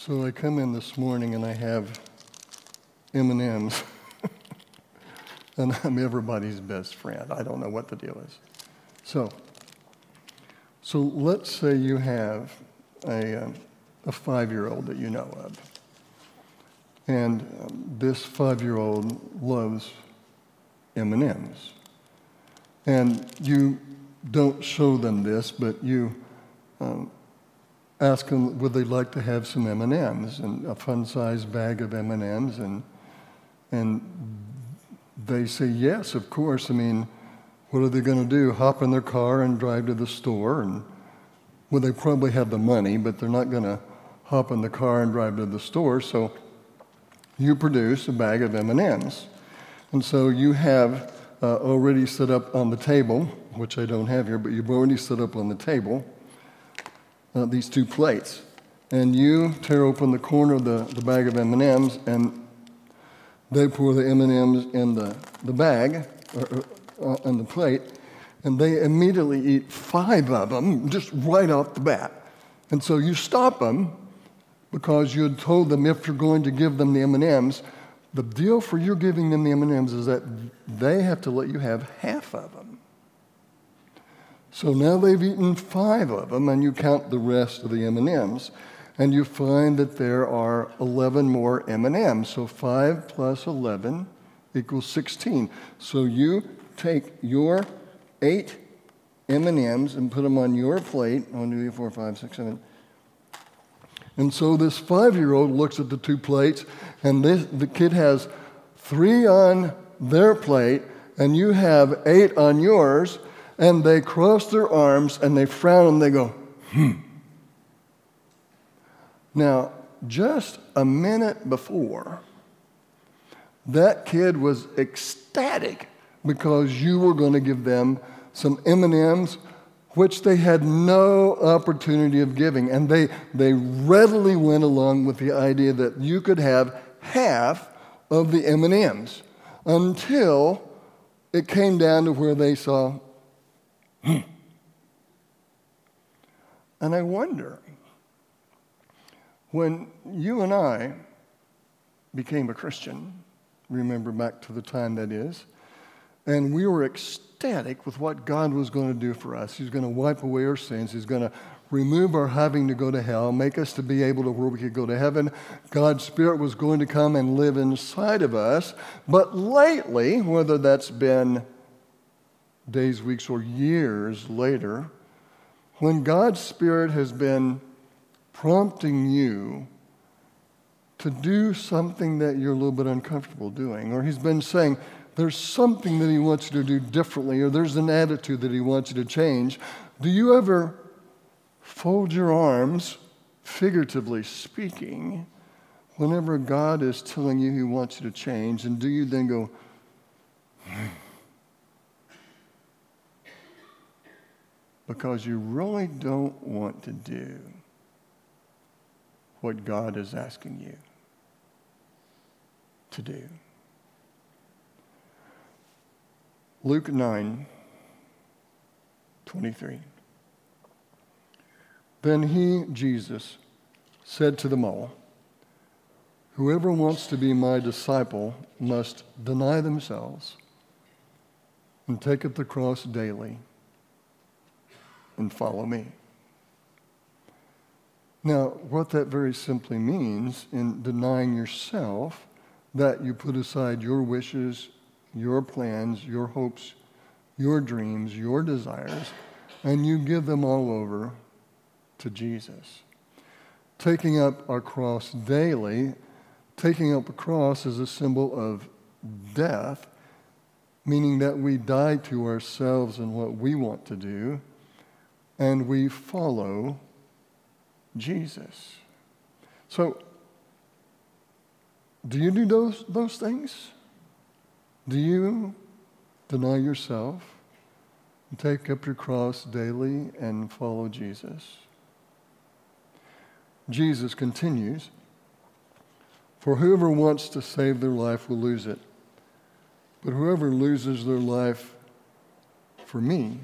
So I come in this morning and I have M&Ms. and I'm everybody's best friend. I don't know what the deal is. So, so let's say you have a, um, a five-year-old that you know of. And um, this five-year-old loves M&Ms. And you don't show them this, but you um, ask them would they like to have some M&Ms and a fun-sized bag of M&Ms and and they say yes, of course. I mean, what are they going to do? Hop in their car and drive to the store and well, they probably have the money, but they're not going to hop in the car and drive to the store. So you produce a bag of M&Ms, and so you have uh, already set up on the table, which I don't have here, but you've already set up on the table uh, these two plates. And you tear open the corner of the, the bag of M&Ms, and they pour the M&Ms in the, the bag, or, or, on the plate, and they immediately eat five of them just right off the bat. And so you stop them because you had told them if you're going to give them the M&Ms, the deal for you giving them the M&Ms is that they have to let you have half of them. So now they've eaten five of them, and you count the rest of the M&Ms, and you find that there are 11 more M&Ms. So 5 plus 11 equals 16. So you take your eight M&Ms and put them on your plate. Five, six, seven. And so this five-year-old looks at the two plates, and this, the kid has three on their plate, and you have eight on yours and they cross their arms and they frown and they go, hmm. Now, just a minute before, that kid was ecstatic because you were going to give them some M&Ms which they had no opportunity of giving and they, they readily went along with the idea that you could have half of the M&Ms until it came down to where they saw Hmm. and I wonder, when you and I became a Christian, remember back to the time that is, and we were ecstatic with what God was going to do for us. He's going to wipe away our sins. He's going to remove our having to go to hell, make us to be able to where we could go to heaven. God's Spirit was going to come and live inside of us. But lately, whether that's been days, weeks, or years later, when God's Spirit has been prompting you to do something that you're a little bit uncomfortable doing, or He's been saying, there's something that He wants you to do differently, or there's an attitude that He wants you to change, do you ever fold your arms, figuratively speaking, whenever God is telling you He wants you to change? And do you then go, because you really don't want to do what God is asking you to do. Luke 9 23. Then he, Jesus, said to them all, Whoever wants to be my disciple must deny themselves and take up the cross daily and follow me. Now, what that very simply means in denying yourself, that you put aside your wishes, your plans, your hopes, your dreams, your desires, and you give them all over to Jesus. Taking up our cross daily, taking up a cross is a symbol of death, meaning that we die to ourselves and what we want to do and we follow Jesus. So, do you do those, those things? Do you deny yourself, take up your cross daily, and follow Jesus? Jesus continues For whoever wants to save their life will lose it, but whoever loses their life for me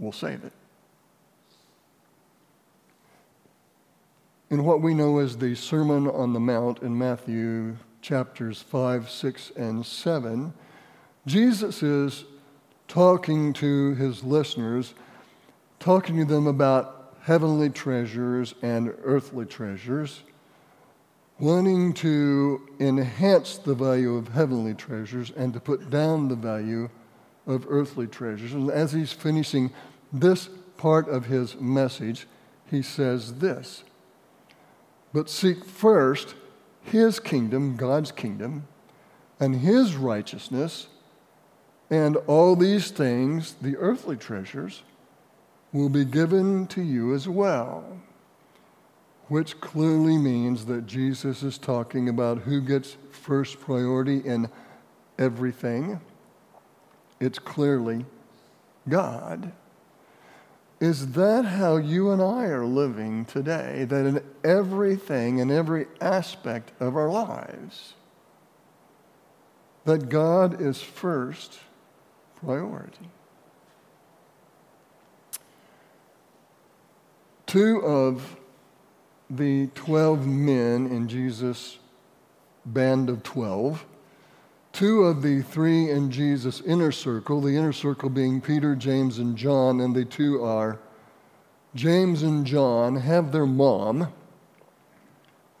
will save it. in what we know as the Sermon on the Mount in Matthew chapters 5, 6, and 7, Jesus is talking to his listeners, talking to them about heavenly treasures and earthly treasures, wanting to enhance the value of heavenly treasures and to put down the value of earthly treasures. And as he's finishing this part of his message, he says this But seek first his kingdom, God's kingdom, and his righteousness, and all these things, the earthly treasures, will be given to you as well. Which clearly means that Jesus is talking about who gets first priority in everything. It's clearly God. Is that how you and I are living today? That in everything, in every aspect of our lives, that God is first priority. Two of the 12 men in Jesus' band of 12 two of the three in Jesus' inner circle, the inner circle being Peter, James, and John, and the two are James and John, have their mom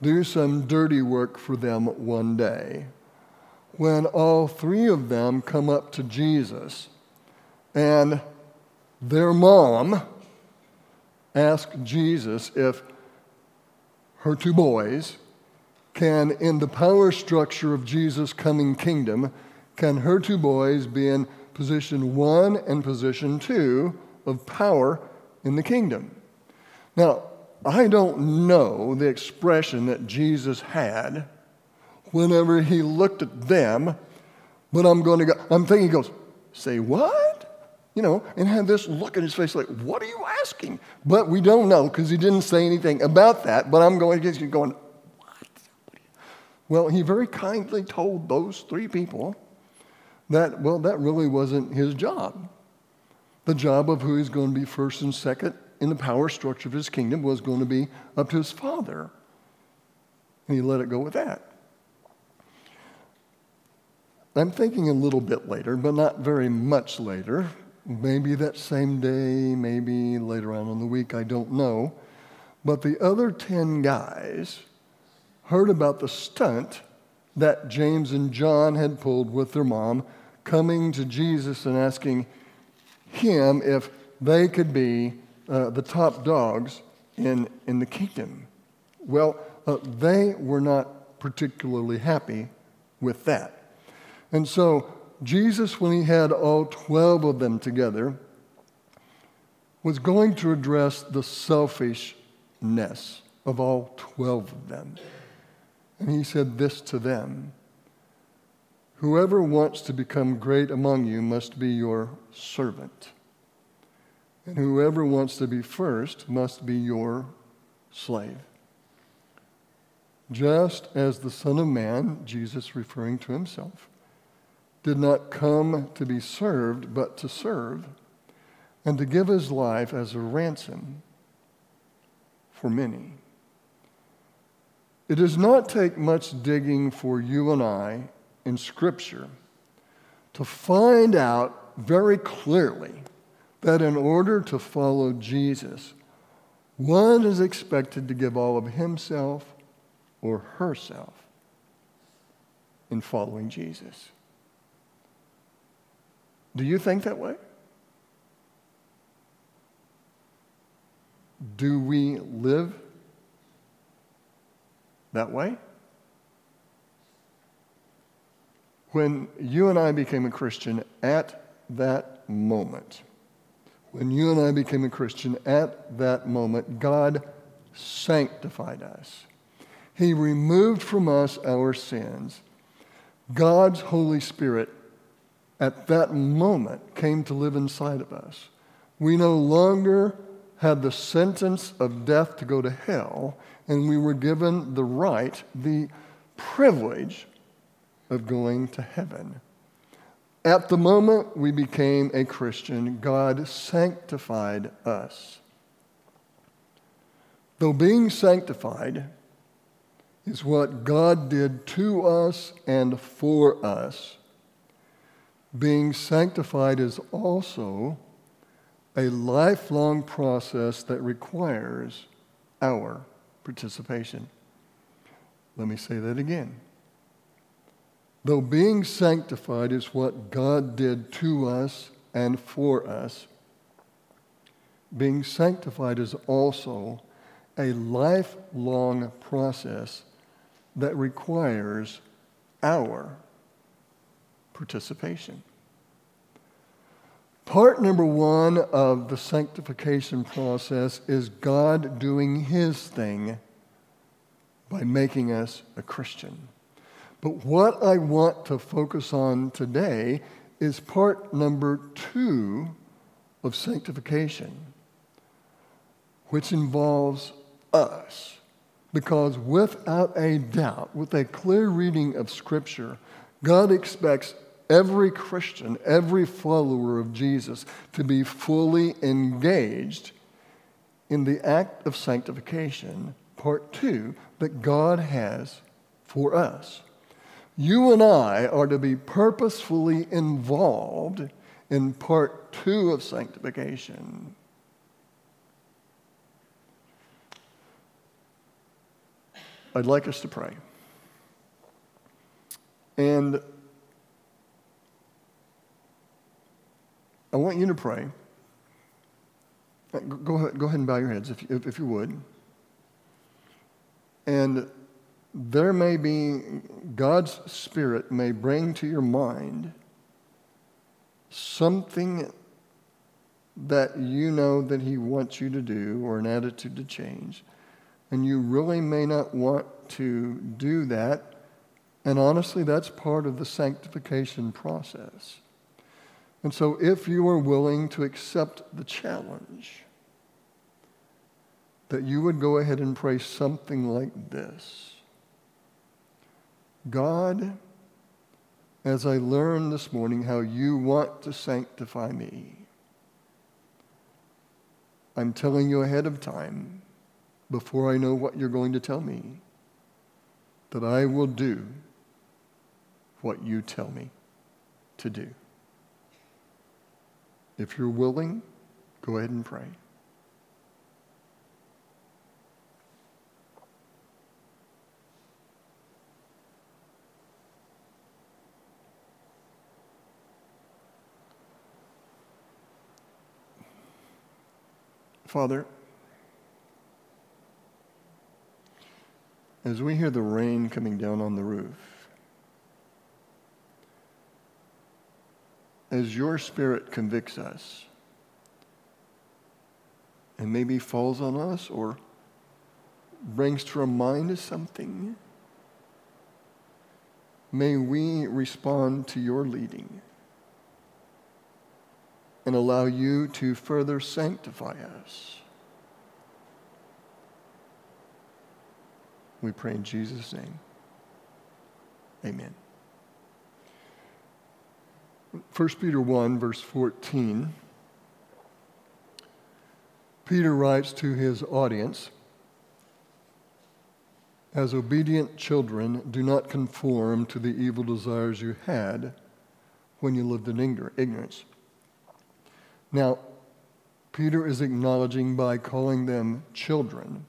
do some dirty work for them one day. When all three of them come up to Jesus and their mom asks Jesus if her two boys can, in the power structure of Jesus' coming kingdom, can her two boys be in position one and position two of power in the kingdom? Now, I don't know the expression that Jesus had whenever he looked at them, but I'm going to go, I'm thinking he goes, say what? You know, and had this look in his face like, what are you asking? But we don't know because he didn't say anything about that, but I'm going, going, well, he very kindly told those three people that, well, that really wasn't his job. The job of who he's going to be first and second in the power structure of his kingdom was going to be up to his father. And he let it go with that. I'm thinking a little bit later, but not very much later. Maybe that same day, maybe later on in the week, I don't know. But the other 10 guys heard about the stunt that James and John had pulled with their mom, coming to Jesus and asking him if they could be uh, the top dogs in, in the kingdom. Well, uh, they were not particularly happy with that. And so, Jesus, when he had all 12 of them together, was going to address the selfishness of all 12 of them. And he said this to them Whoever wants to become great among you must be your servant. And whoever wants to be first must be your slave. Just as the Son of Man, Jesus referring to himself, did not come to be served, but to serve, and to give his life as a ransom for many. It does not take much digging for you and I in Scripture to find out very clearly that in order to follow Jesus, one is expected to give all of himself or herself in following Jesus. Do you think that way? Do we live that way? When you and I became a Christian at that moment, when you and I became a Christian at that moment, God sanctified us. He removed from us our sins. God's Holy Spirit at that moment came to live inside of us. We no longer had the sentence of death to go to hell, and we were given the right, the privilege of going to heaven. At the moment we became a Christian, God sanctified us. Though being sanctified is what God did to us and for us, being sanctified is also a lifelong process that requires our participation. Let me say that again. Though being sanctified is what God did to us and for us, being sanctified is also a lifelong process that requires our participation. Part number one of the sanctification process is God doing his thing by making us a Christian. But what I want to focus on today is part number two of sanctification, which involves us. Because without a doubt, with a clear reading of Scripture, God expects every Christian, every follower of Jesus to be fully engaged in the act of sanctification, part two, that God has for us. You and I are to be purposefully involved in part two of sanctification. I'd like us to pray. And I want you to pray. Go ahead, go ahead and bow your heads if, if, if you would. And there may be, God's Spirit may bring to your mind something that you know that He wants you to do or an attitude to change and you really may not want to do that. And honestly, that's part of the sanctification process. And so, if you are willing to accept the challenge, that you would go ahead and pray something like this God, as I learned this morning how you want to sanctify me, I'm telling you ahead of time before I know what you're going to tell me, that I will do what you tell me to do. If you're willing, go ahead and pray. Father, as we hear the rain coming down on the roof, as your spirit convicts us and maybe falls on us or brings to our mind something, may we respond to your leading and allow you to further sanctify us. We pray in Jesus' name. Amen. 1 Peter 1, verse 14. Peter writes to his audience As obedient children, do not conform to the evil desires you had when you lived in ignorance. Now, Peter is acknowledging by calling them children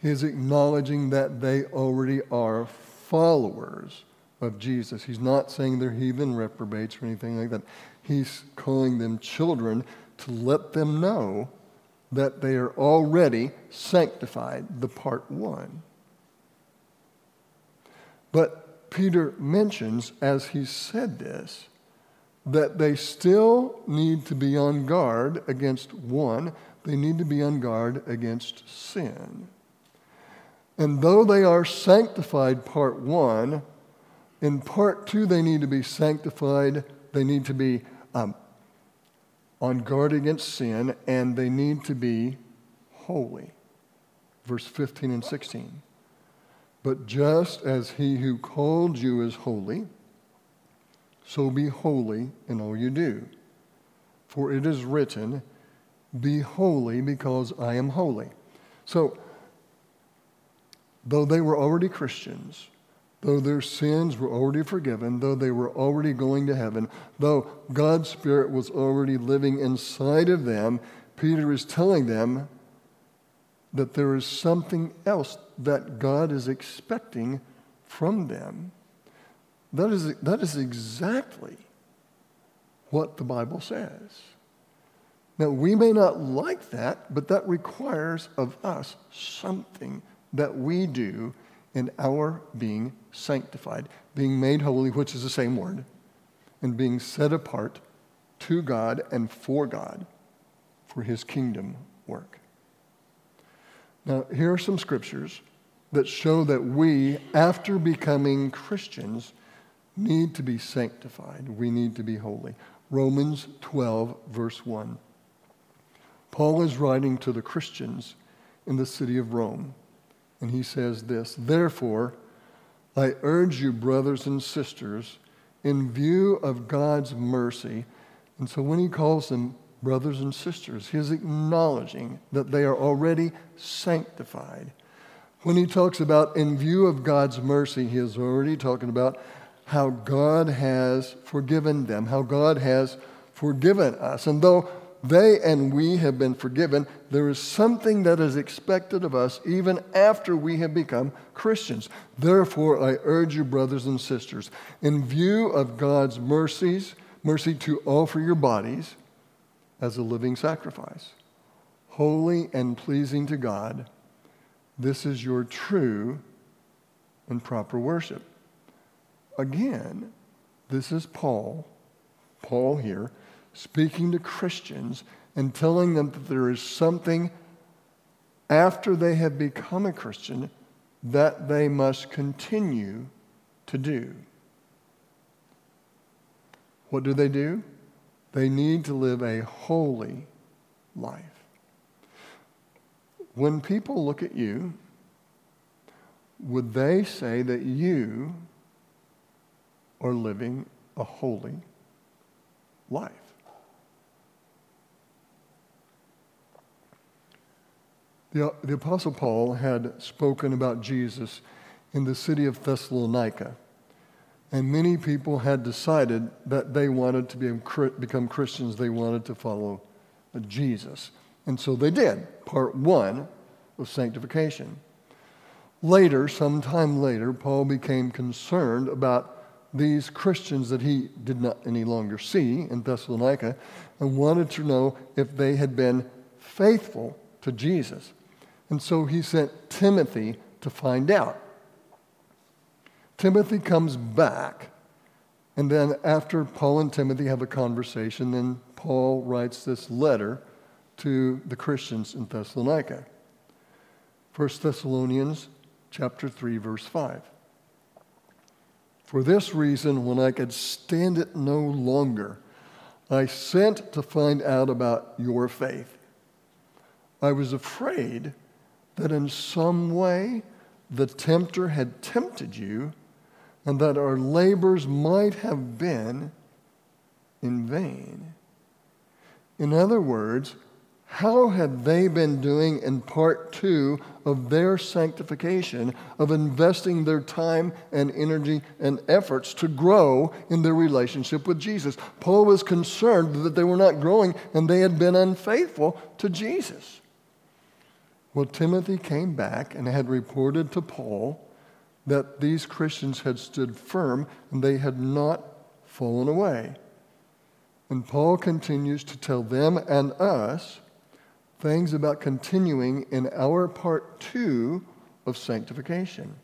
he is acknowledging that they already are followers of Jesus. He's not saying they're heathen reprobates or anything like that. He's calling them children to let them know that they are already sanctified, the part one. But Peter mentions, as he said this, that they still need to be on guard against one, they need to be on guard against sin. And though they are sanctified, part one, in part two, they need to be sanctified. They need to be um, on guard against sin, and they need to be holy. Verse 15 and 16. But just as he who called you is holy, so be holy in all you do. For it is written, Be holy because I am holy. So, though they were already Christians, though their sins were already forgiven, though they were already going to heaven, though God's Spirit was already living inside of them, Peter is telling them that there is something else that God is expecting from them. That is, that is exactly what the Bible says. Now, we may not like that, but that requires of us something that we do in our being sanctified, being made holy, which is the same word, and being set apart to God and for God for his kingdom work. Now, here are some scriptures that show that we, after becoming Christians, need to be sanctified. We need to be holy. Romans 12, verse 1. Paul is writing to the Christians in the city of Rome, and he says this Therefore, I urge you, brothers and sisters, in view of God's mercy, and so when he calls them brothers and sisters, he is acknowledging that they are already sanctified. When he talks about in view of God's mercy, he is already talking about how God has forgiven them, how God has forgiven us. And though they and we have been forgiven, there is something that is expected of us even after we have become Christians. Therefore, I urge you, brothers and sisters, in view of God's mercies, mercy to offer your bodies as a living sacrifice, holy and pleasing to God. This is your true and proper worship. Again, this is Paul, Paul here, speaking to Christians and telling them that there is something after they have become a Christian that they must continue to do. What do they do? They need to live a holy life. When people look at you, would they say that you are living a holy life? The, the Apostle Paul had spoken about Jesus in the city of Thessalonica. And many people had decided that they wanted to be, become Christians, they wanted to follow Jesus. And so they did, part one of sanctification. Later, sometime later, Paul became concerned about these Christians that he did not any longer see in Thessalonica and wanted to know if they had been faithful to Jesus. And so he sent Timothy to find out. Timothy comes back, and then after Paul and Timothy have a conversation, then Paul writes this letter to the Christians in Thessalonica. 1 Thessalonians chapter 3 verse 5. For this reason when I could stand it no longer I sent to find out about your faith. I was afraid that in some way the tempter had tempted you and that our labors might have been in vain. In other words, how had they been doing in part two of their sanctification, of investing their time and energy and efforts to grow in their relationship with Jesus? Paul was concerned that they were not growing and they had been unfaithful to Jesus. Well, Timothy came back and had reported to Paul that these Christians had stood firm and they had not fallen away. And Paul continues to tell them and us things about continuing in our part two of sanctification.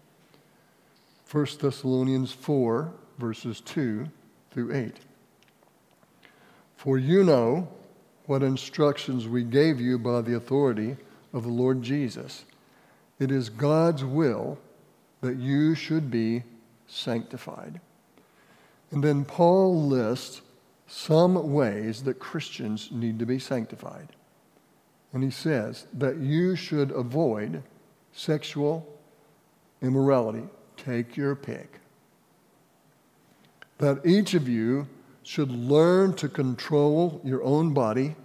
1 Thessalonians 4, verses 2 through 8. For you know what instructions we gave you by the authority of the Lord Jesus. It is God's will that you should be sanctified. And then Paul lists some ways that Christians need to be sanctified. And he says that you should avoid sexual immorality. Take your pick. That each of you should learn to control your own body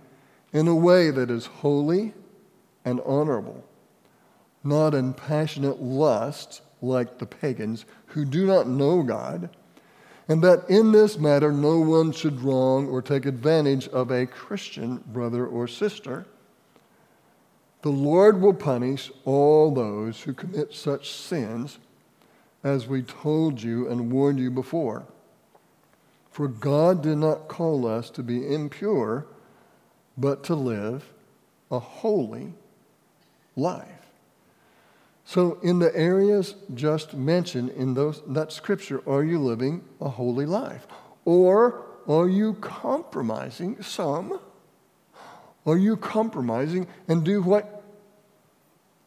in a way that is holy and honorable, not in passionate lust like the pagans who do not know God, and that in this matter no one should wrong or take advantage of a Christian brother or sister. The Lord will punish all those who commit such sins as we told you and warned you before. For God did not call us to be impure, but to live a holy life. So, in the areas just mentioned in those, that scripture, are you living a holy life? Or are you compromising some? Are you compromising and do what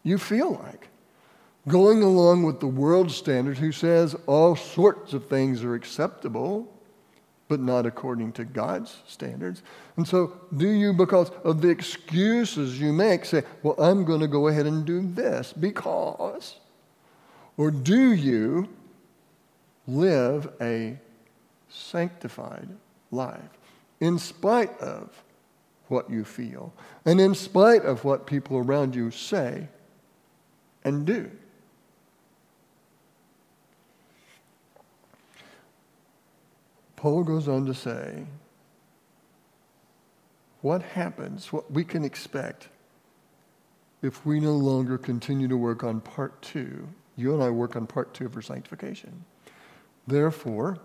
you feel like? Going along with the world standard who says all sorts of things are acceptable but not according to God's standards. And so, do you, because of the excuses you make, say, Well, I'm going to go ahead and do this because? Or do you live a sanctified life in spite of what you feel and in spite of what people around you say and do? Paul goes on to say, what happens, what we can expect if we no longer continue to work on part two. You and I work on part two for sanctification. Therefore,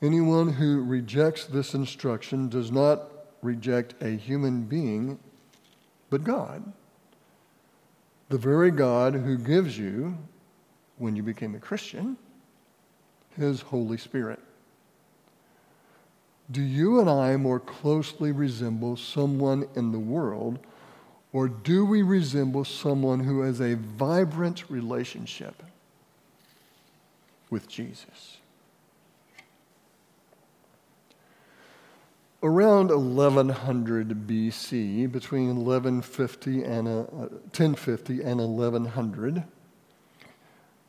anyone who rejects this instruction does not reject a human being, but God. The very God who gives you, when you became a Christian, his Holy Spirit. Do you and I more closely resemble someone in the world, or do we resemble someone who has a vibrant relationship with Jesus? Around 1100 BC, between 1150 and uh, 1050 and 1100,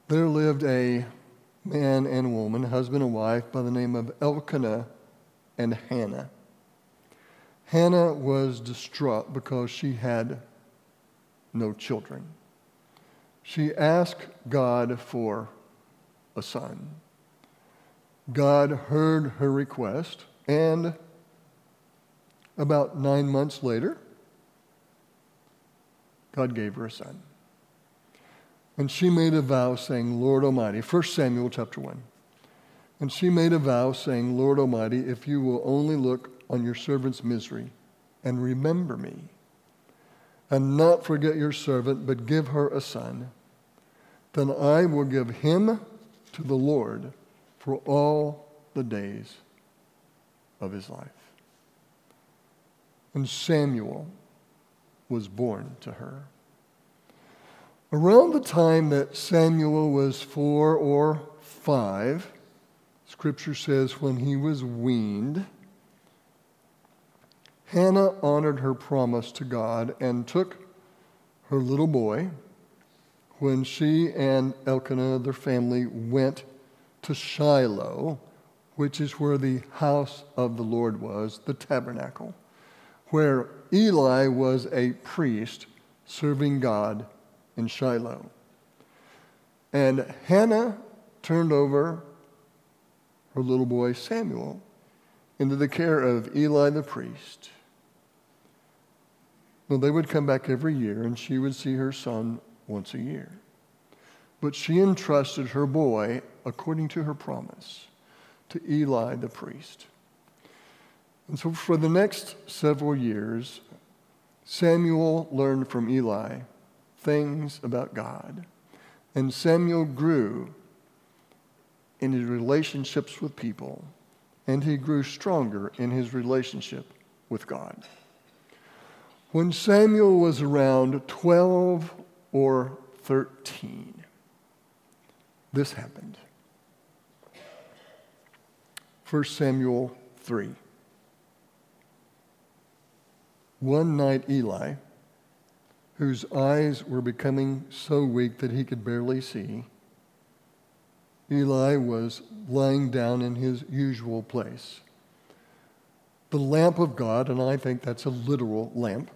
there lived a man and woman, husband and wife, by the name of Elkanah and Hannah. Hannah was distraught because she had no children. She asked God for a son. God heard her request, and about nine months later, God gave her a son. And she made a vow saying, Lord Almighty, 1 Samuel chapter 1. And she made a vow, saying, Lord Almighty, if you will only look on your servant's misery and remember me, and not forget your servant, but give her a son, then I will give him to the Lord for all the days of his life. And Samuel was born to her. Around the time that Samuel was four or five, Scripture says, when he was weaned, Hannah honored her promise to God and took her little boy when she and Elkanah, their family, went to Shiloh, which is where the house of the Lord was, the tabernacle, where Eli was a priest serving God in Shiloh. And Hannah turned over her little boy Samuel into the care of Eli the priest. Well, they would come back every year, and she would see her son once a year. But she entrusted her boy, according to her promise, to Eli the priest. And so for the next several years, Samuel learned from Eli things about God. And Samuel grew in his relationships with people, and he grew stronger in his relationship with God. When Samuel was around 12 or 13, this happened. 1 Samuel 3. One night, Eli, whose eyes were becoming so weak that he could barely see, Eli was lying down in his usual place. The lamp of God, and I think that's a literal lamp,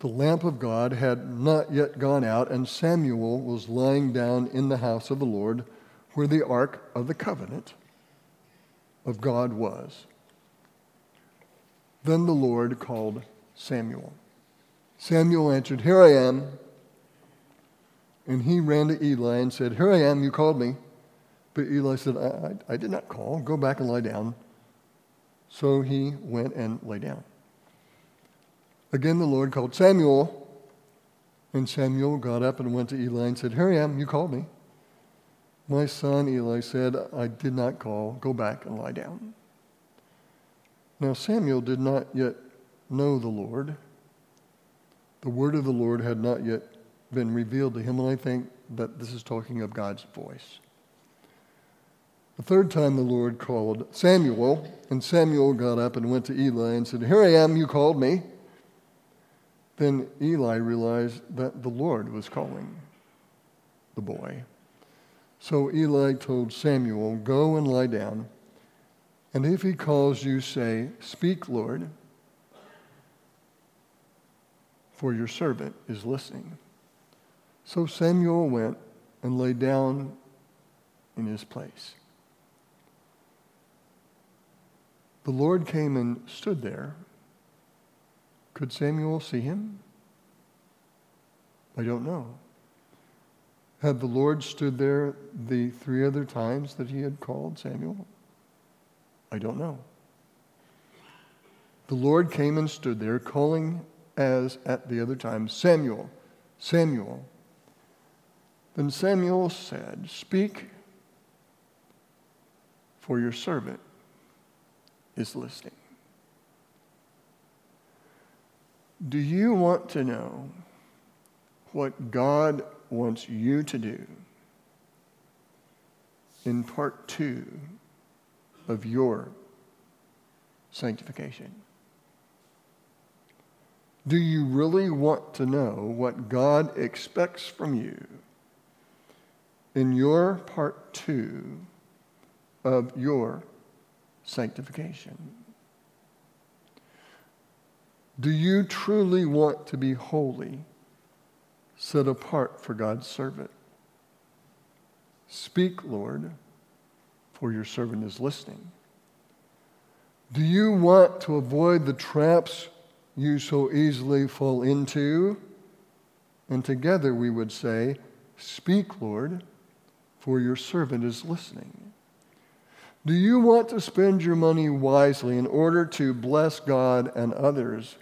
the lamp of God had not yet gone out, and Samuel was lying down in the house of the Lord where the ark of the covenant of God was. Then the Lord called Samuel. Samuel answered, Here I am. And he ran to Eli and said, Here I am, you called me. But Eli said, I, I, I did not call. Go back and lie down. So he went and lay down. Again, the Lord called Samuel. And Samuel got up and went to Eli and said, Here I am, you called me. My son Eli said, I did not call. Go back and lie down. Now Samuel did not yet know the Lord. The word of the Lord had not yet been revealed to him, and I think that this is talking of God's voice. The third time the Lord called Samuel, and Samuel got up and went to Eli and said, Here I am, you called me. Then Eli realized that the Lord was calling the boy. So Eli told Samuel, Go and lie down, and if he calls you, say, Speak, Lord, for your servant is listening. So Samuel went and lay down in his place. The Lord came and stood there. Could Samuel see him? I don't know. Had the Lord stood there the three other times that he had called Samuel? I don't know. The Lord came and stood there, calling as at the other times, Samuel, Samuel. Then Samuel said, Speak, for your servant is listening. Do you want to know what God wants you to do in part two of your sanctification? Do you really want to know what God expects from you in your part two of your sanctification? Do you truly want to be holy, set apart for God's servant? Speak, Lord, for your servant is listening. Do you want to avoid the traps you so easily fall into? And together we would say, Speak, Lord, for your servant is listening. Do you want to spend your money wisely in order to bless God and others?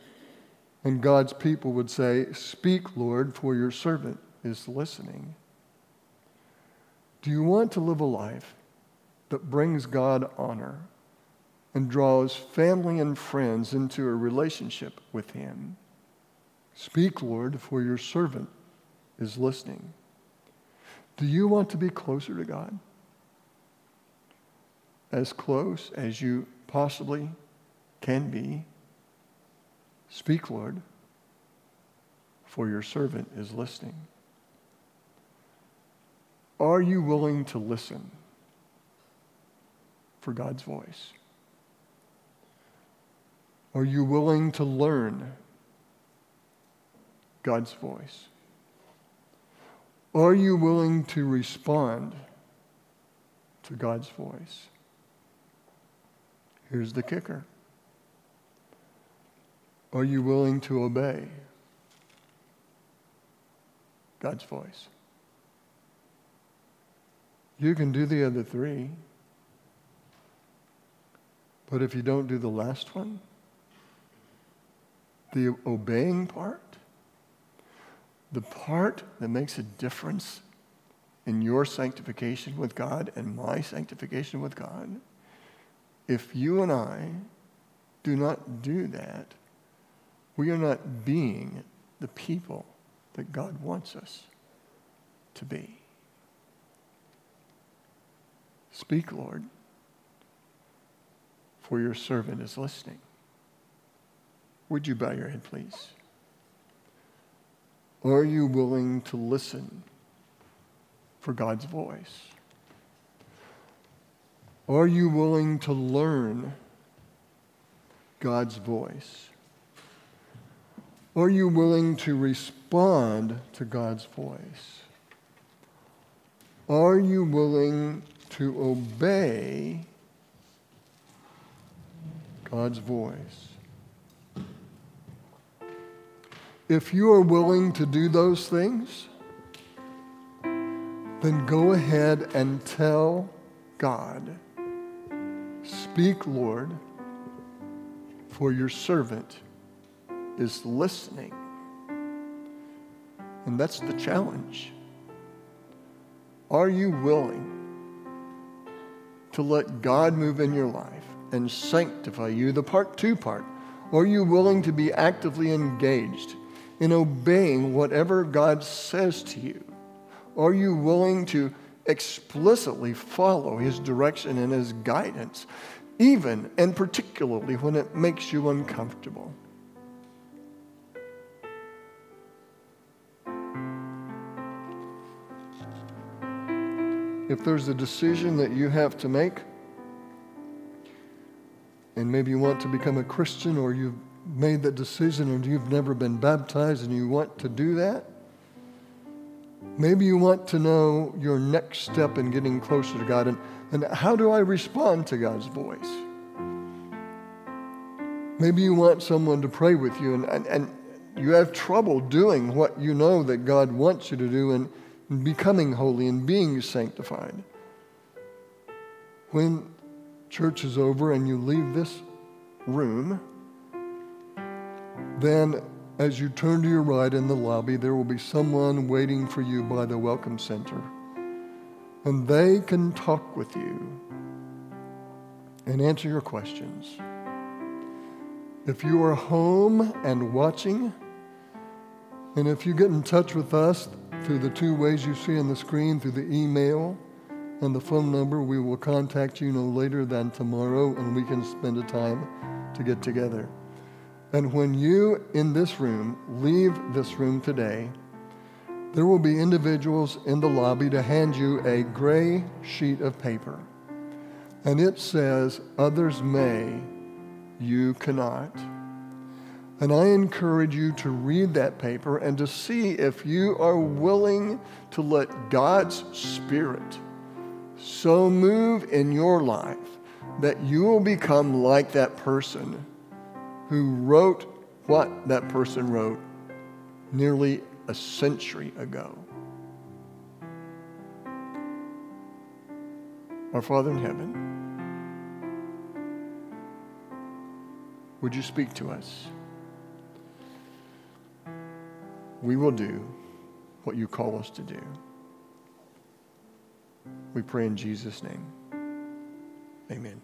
And God's people would say, Speak, Lord, for your servant is listening. Do you want to live a life that brings God honor and draws family and friends into a relationship with Him? Speak, Lord, for your servant is listening. Do you want to be closer to God? As close as you possibly can be. Speak, Lord, for your servant is listening. Are you willing to listen for God's voice? Are you willing to learn God's voice? Are you willing to respond to God's voice? Here's the kicker Are you willing to obey God's voice? You can do the other three, but if you don't do the last one, the obeying part, the part that makes a difference in your sanctification with God and my sanctification with God, if you and I do not do that, we are not being the people that God wants us to be. Speak, Lord, for your servant is listening. Would you bow your head, please? Are you willing to listen for God's voice? Are you willing to learn God's voice? Are you willing to respond to God's voice? Are you willing to obey God's voice? If you are willing to do those things, then go ahead and tell God, Speak, Lord, for your servant is listening. And that's the challenge. Are you willing to let God move in your life and sanctify you, the part two part? Are you willing to be actively engaged in obeying whatever God says to you? Are you willing to explicitly follow His direction and His guidance, even and particularly when it makes you uncomfortable? If there's a decision that you have to make, and maybe you want to become a Christian or you've made that decision and you've never been baptized and you want to do that, maybe you want to know your next step in getting closer to God and, and how do I respond to God's voice? Maybe you want someone to pray with you and, and, and you have trouble doing what you know that God wants you to do and becoming holy and being sanctified. When church is over and you leave this room, then as you turn to your right in the lobby, there will be someone waiting for you by the Welcome Center. And they can talk with you and answer your questions. If you are home and watching, and if you get in touch with us through the two ways you see on the screen, through the email and the phone number, we will contact you no later than tomorrow and we can spend a time to get together. And when you in this room leave this room today, there will be individuals in the lobby to hand you a gray sheet of paper. And it says, Others may, you cannot. And I encourage you to read that paper and to see if you are willing to let God's Spirit so move in your life that you will become like that person who wrote what that person wrote nearly a century ago. Our Father in heaven, would you speak to us? we will do what you call us to do. We pray in Jesus' name. Amen.